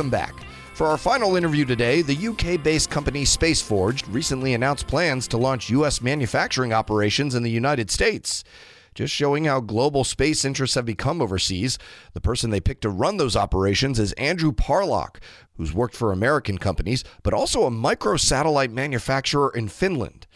welcome back. For our final interview today, the UK based company Space Forge recently announced plans to launch U.S. manufacturing operations in the United States. Just showing how global space interests have become overseas, the person they picked to run those operations is Andrew Parlock, who's worked for American companies, but also a microsatellite manufacturer in Finland.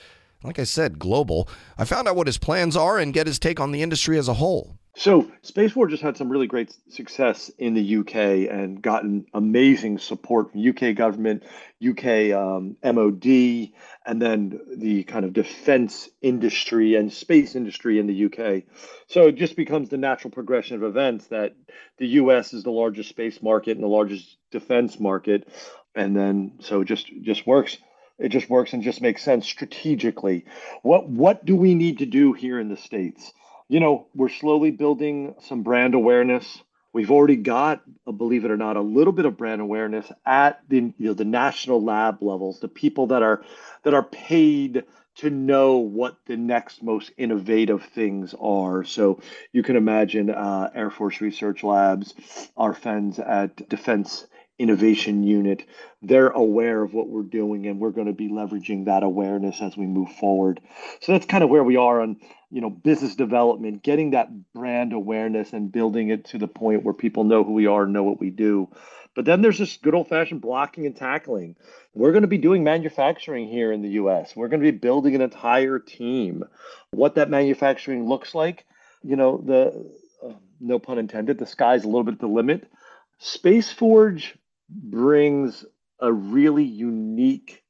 Like I said, global. I found out what his plans are and get his take on the industry as a whole. So, Space Forge just had some really great success in the UK and gotten amazing support from UK government, UK um, MOD, and then the kind of defense industry and space industry in the UK. So it just becomes the natural progression of events that the US is the largest space market and the largest defense market, and then so it just just works. It just works and just makes sense strategically. What what do we need to do here in the states? You know, we're slowly building some brand awareness. We've already got, uh, believe it or not, a little bit of brand awareness at the you know the national lab levels, the people that are that are paid to know what the next most innovative things are. So you can imagine uh, Air Force Research Labs, our friends at Defense Innovation Unit, they're aware of what we're doing, and we're going to be leveraging that awareness as we move forward. So that's kind of where we are on you know business development getting that brand awareness and building it to the point where people know who we are know what we do. But then there's this good old fashioned blocking and tackling. We're going to be doing manufacturing here in the us we're going to be building an entire team. What that manufacturing looks like you know the uh, no pun intended the sky's a little bit the limit. Space forge brings a really unique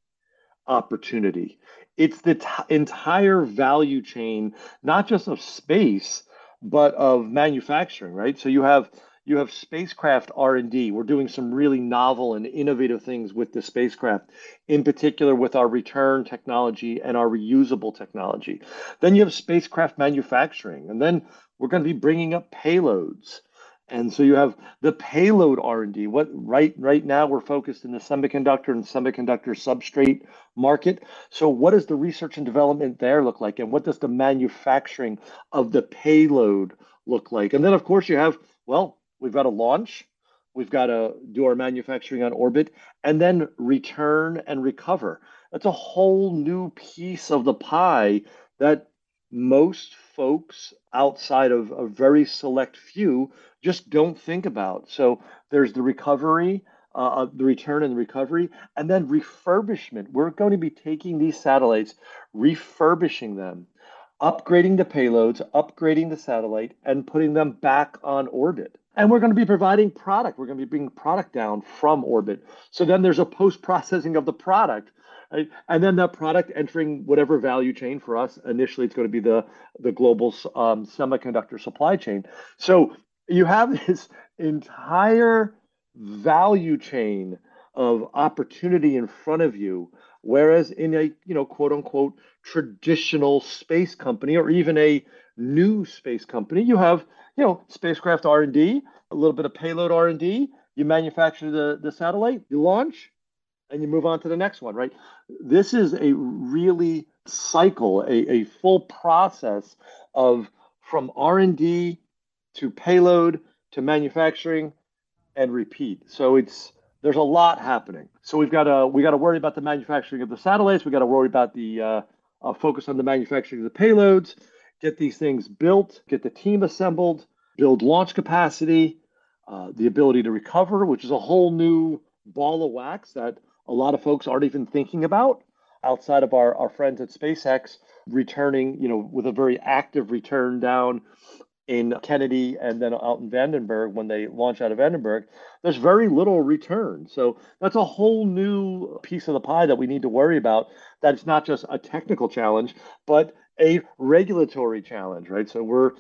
opportunity it's the t- entire value chain, not just of space, but of manufacturing, right? So you have you have spacecraft R&D. We're doing some really novel and innovative things with the spacecraft, in particular with our return technology and our reusable technology. Then you have spacecraft manufacturing, and then we're going to be bringing up payloads. And so you have the payload R&D. What right right now we're focused in the semiconductor and semiconductor substrate market. So what does the research and development there look like and what does the manufacturing of the payload look like? And then of course you have well, we've got to launch, we've got to do our manufacturing on orbit and then return and recover. That's a whole new piece of the pie that most folks outside of a very select few just don't think about. So there's the recovery, uh, the return and the recovery, and then refurbishment. We're going to be taking these satellites, refurbishing them, upgrading the payloads, upgrading the satellite, and putting them back on orbit. And we're going to be providing product. We're going to be bringing product down from orbit. So then there's a post processing of the product Right? And then that product entering whatever value chain for us, initially it's going to be the, the global um, semiconductor supply chain. So you have this entire value chain of opportunity in front of you whereas in a you know quote unquote traditional space company or even a new space company you have you know spacecraft r&d a little bit of payload r&d you manufacture the, the satellite you launch and you move on to the next one, right? This is a really cycle, a, a full process of from R&D to payload to manufacturing and repeat. So it's there's a lot happening. So we've got to we got to worry about the manufacturing of the satellites. We got to worry about the uh, uh, focus on the manufacturing of the payloads. Get these things built. Get the team assembled. Build launch capacity. Uh, the ability to recover, which is a whole new ball of wax that a lot of folks aren't even thinking about outside of our, our friends at SpaceX returning, you know, with a very active return down in Kennedy and then out in Vandenberg when they launch out of Vandenberg, there's very little return. So that's a whole new piece of the pie that we need to worry about. That's not just a technical challenge, but a regulatory challenge, right? So we're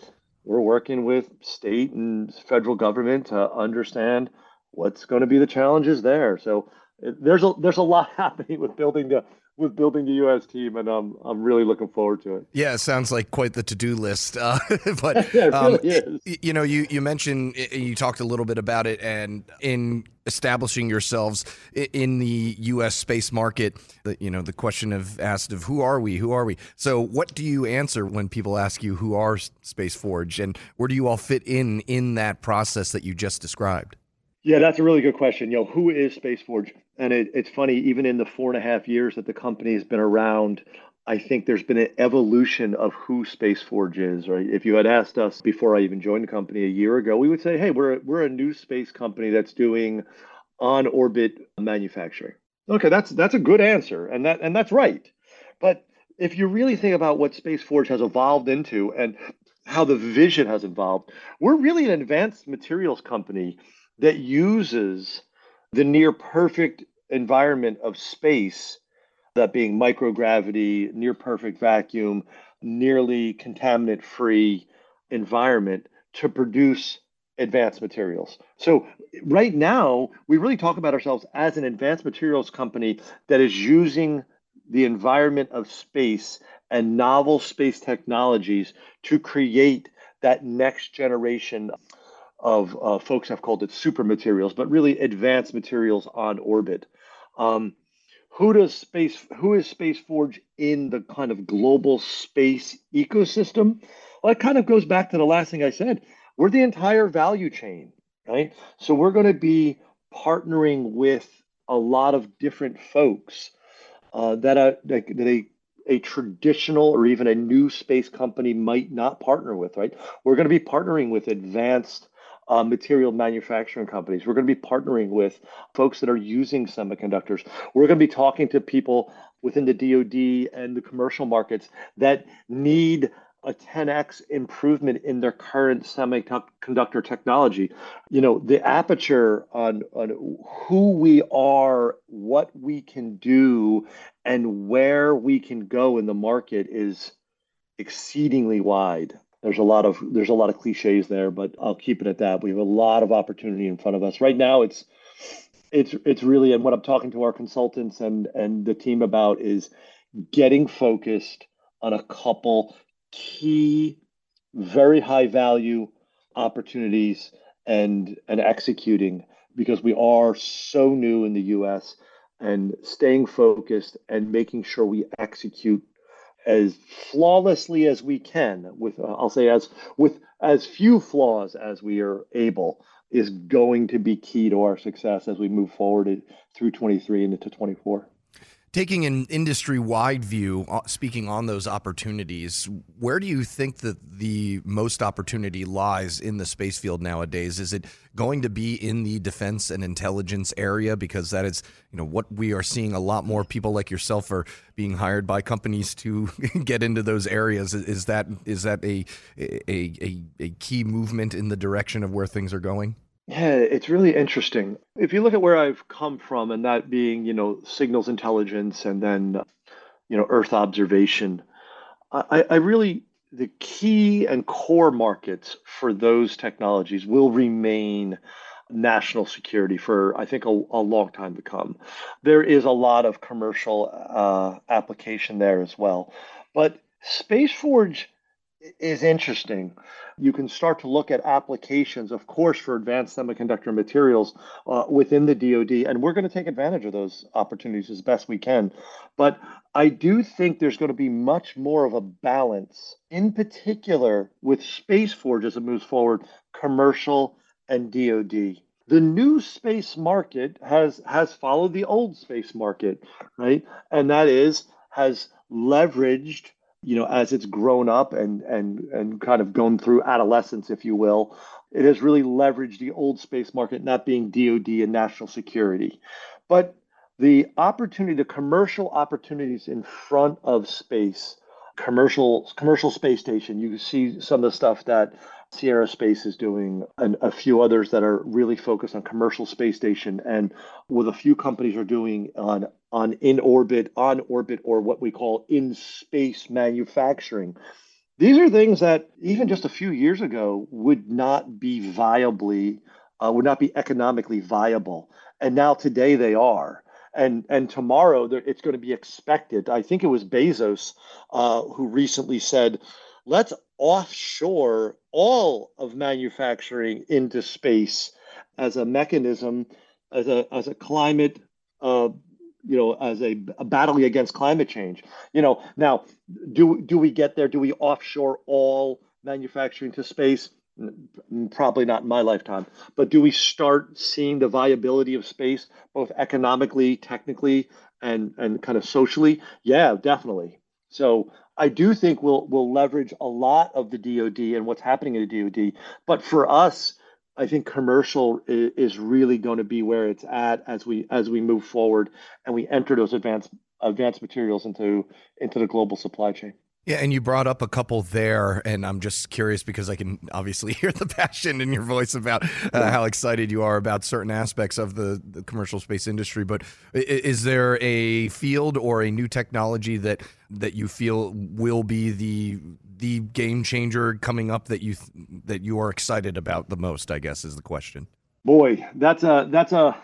we're working with state and federal government to understand what's going to be the challenges there. So eh, there's a there's a lot happening with building the with building the U.S. team, and I'm I'm really looking forward to it. Yeah, it sounds like quite the to do list. Uh, but yeah, um, really you know, you you mentioned you talked a little bit about it, and in establishing yourselves in the U.S. space market, you know, the question of asked of who are we? Who are we? So, what do you answer when people ask you who are Space Forge, and where do you all fit in in that process that you just described? Yeah, that's a really good question. You know, who is Space Forge? And it, it's funny, even in the four and a half years that the company has been around, I think there's been an evolution of who Space Forge is, right? If you had asked us before I even joined the company a year ago, we would say, hey, we're, we're a new space company that's doing on orbit manufacturing. Okay, that's that's a good answer, and that and that's right. But if you really think about what Space Forge has evolved into and how the vision has evolved, we're really an advanced materials company that uses the near perfect environment of space, that being microgravity, near perfect vacuum, nearly contaminant free environment to produce advanced materials. So right now, we really talk about ourselves as an advanced materials company that is using the environment of space and novel space technologies to create that next generation of uh, folks have called it super materials, but really advanced materials on orbit. Um, who does space? Who is Space Forge in the kind of global space ecosystem? Well, it kind of goes back to the last thing I said. We're the entire value chain, right? So we're going to be partnering with a lot of different folks uh, that, that a, a traditional or even a new space company might not partner with, right? We're going to be partnering with advanced uh, material manufacturing companies. We're going to be partnering with folks that are using semiconductors. We're going to be talking to people within the DoD and the commercial markets that need a 10x improvement in their current semiconductor technology. You know, the aperture on, on who we are, what we can do, and where we can go in the market is exceedingly wide. There's a lot of there's a lot of cliches there, but I'll keep it at that. We have a lot of opportunity in front of us. Right now it's it's it's really and what I'm talking to our consultants and and the team about is getting focused on a couple key, very high value opportunities and and executing because we are so new in the US and staying focused and making sure we execute as flawlessly as we can with uh, I'll say as with as few flaws as we are able is going to be key to our success as we move forward through 23 and into 24 taking an industry wide view, uh, speaking on those opportunities, where do you think that the most opportunity lies in the space field nowadays? Is it going to be in the defense and intelligence area because that is, you know, what we are seeing a lot more people like yourself are being hired by companies to get into those areas. Is that is that a a, a, a key movement in the direction of where things are going? Yeah, it's really interesting. If you look at where I've come from, and that being, you know, signals intelligence and then, you know, Earth observation, I, I really, the key and core markets for those technologies will remain national security for, I think, a, a long time to come. There is a lot of commercial uh, application there as well. But Space Forge is interesting. You can start to look at applications, of course, for advanced semiconductor materials uh, within the DoD, and we're going to take advantage of those opportunities as best we can. But I do think there's going to be much more of a balance, in particular with Space Forge as it moves forward, commercial and DoD. The new space market has has followed the old space market, right? And that is has leveraged you know, as it's grown up and and and kind of gone through adolescence, if you will, it has really leveraged the old space market not being DoD and national security, but the opportunity, the commercial opportunities in front of space, commercial commercial space station. You see some of the stuff that Sierra Space is doing, and a few others that are really focused on commercial space station, and with a few companies are doing on on in orbit, on orbit, or what we call in space manufacturing. These are things that even just a few years ago would not be viably, uh, would not be economically viable, and now today they are. And and tomorrow it's going to be expected. I think it was Bezos uh, who recently said, "Let's offshore all of manufacturing into space as a mechanism, as a as a climate, uh, you know, as a, a battling against climate change. You know, now do do we get there? Do we offshore all manufacturing to space? probably not in my lifetime, but do we start seeing the viability of space both economically, technically, and and kind of socially? Yeah, definitely. So I do think we'll we'll leverage a lot of the DoD and what's happening in the DoD. But for us, I think commercial is, really going to be where it's at as we as we move forward and we enter those advanced advanced materials into into the global supply chain. Yeah, and you brought up a couple there, and I'm just curious because I can obviously hear the passion in your voice about uh, how excited you are about certain aspects of the, the, commercial space industry. But is there a field or a new technology that that you feel will be the the game changer coming up that you that you are excited about the most? I guess is the question. Boy, that's a that's a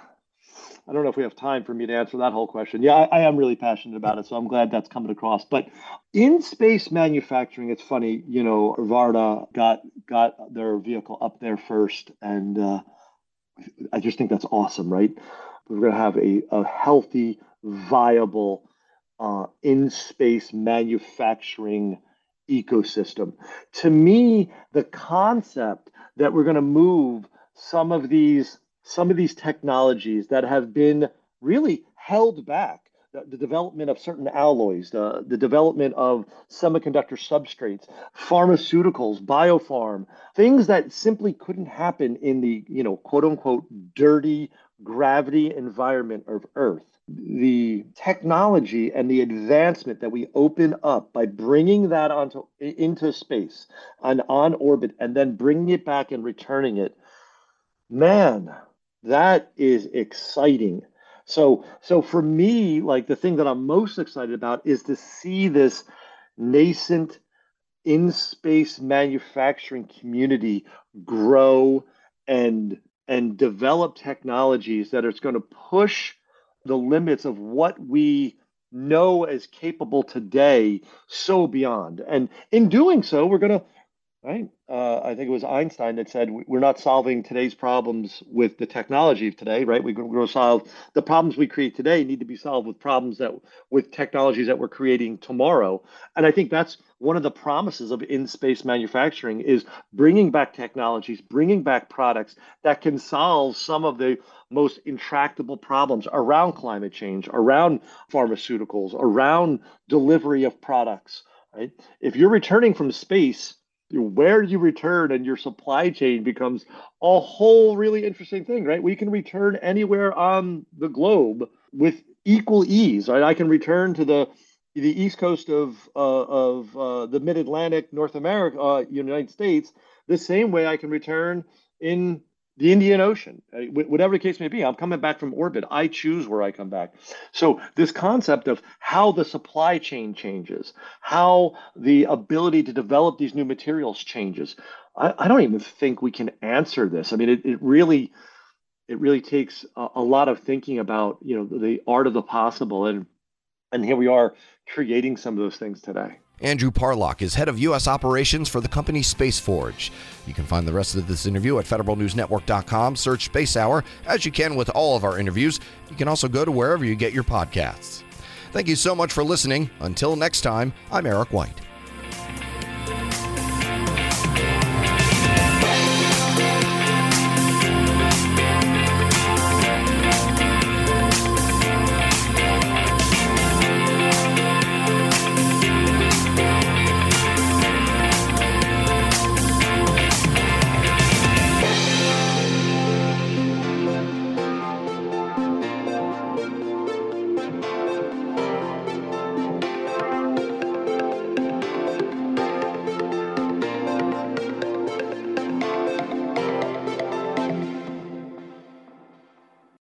I don't know if we have time for me to answer that whole question. Yeah, I, I, am really passionate about it, so I'm glad that's coming across. But in space manufacturing, it's funny, you know, Varda got got their vehicle up there first, and uh, I just think that's awesome, right? We're going to have a, a healthy, viable uh, in space manufacturing ecosystem. To me, the concept that we're going to move some of these some of these technologies that have been really held back the, the development of certain alloys, the, the development of semiconductor substrates, pharmaceuticals, biopharm, things that simply couldn't happen in the, you know, quote unquote, dirty gravity environment of Earth. The technology and the advancement that we open up by bringing that onto into space and on orbit and then bringing it back and returning it, man, that is exciting. So so for me, like the thing that I'm most excited about is to see this nascent in space manufacturing community grow and and develop technologies that are going to push the limits of what we know as capable today so beyond and in doing so we're going to right? Uh, I think it was Einstein that said we're not solving today's problems with the technology of today, right? We're going to solve the problems we create today need to be solved with problems that with technologies that we're creating tomorrow. And I think that's one of the promises of in-space manufacturing is bringing back technologies, bringing back products that can solve some of the most intractable problems around climate change, around pharmaceuticals, around delivery of products. Right? If you're returning from space where you return and your supply chain becomes a whole really interesting thing, right? We can return anywhere on the globe with equal ease, right? I can return to the the east coast of uh, of uh, the mid Atlantic, North America, uh, United States, the same way I can return in the Indian Ocean, uh, whatever the case may be. I'm coming back from orbit. I choose where I come back. So, this concept of how the supply chain changes, how the ability to develop these new materials changes, I, I don't even think we can answer this. I mean, it, it really. It really takes a, a lot of thinking about, you know, the art of the possible, and and here we are creating some of those things today. Andrew Parlock is head of U.S. operations for the company Space Forge. You can find the rest of this interview at federalnewsnetwork.com. Search Space Hour, as you can with all of our interviews. You can also go to wherever you get your podcasts. Thank you so much for listening. Until next time, I'm Eric White.